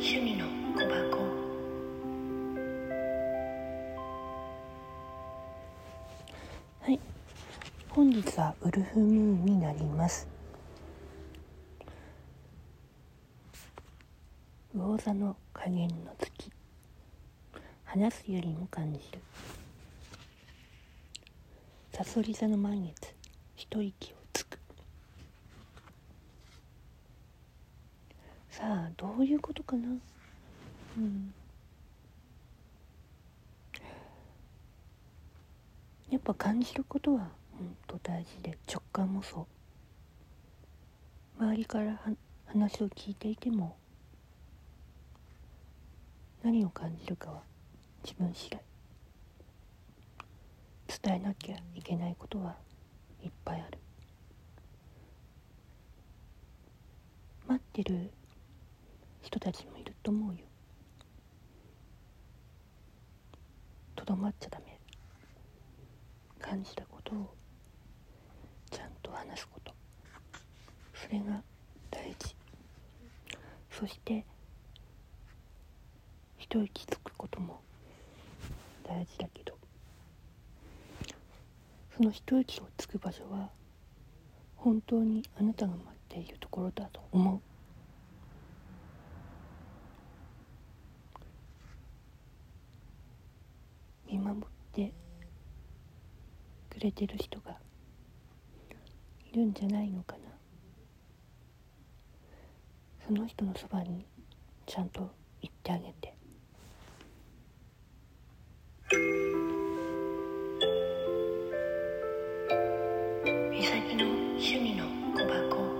趣味の小箱。はい。本日はウルフムーンになります。魚座の加減の月。話すよりも感じるさそり座の満月。一息をつくさあどういうことかな？うん。やっぱ感じることは本当大事で直感もそう。周りから話を聞いていても何を感じるかは自分次第。伝えなきゃいけないことはいっぱいある。待ってる人たちもいると思うよ。とどまっちゃダメ。感じたことをちゃんと話すこと。それが大事。そして一息つくことも大事だけど。その一息をつく場所は本当にあなたが待っているところだと思う。守ってくれてる人がいるんじゃないのかな。その人のそばにちゃんと行ってあげて。美咲の趣味の小箱。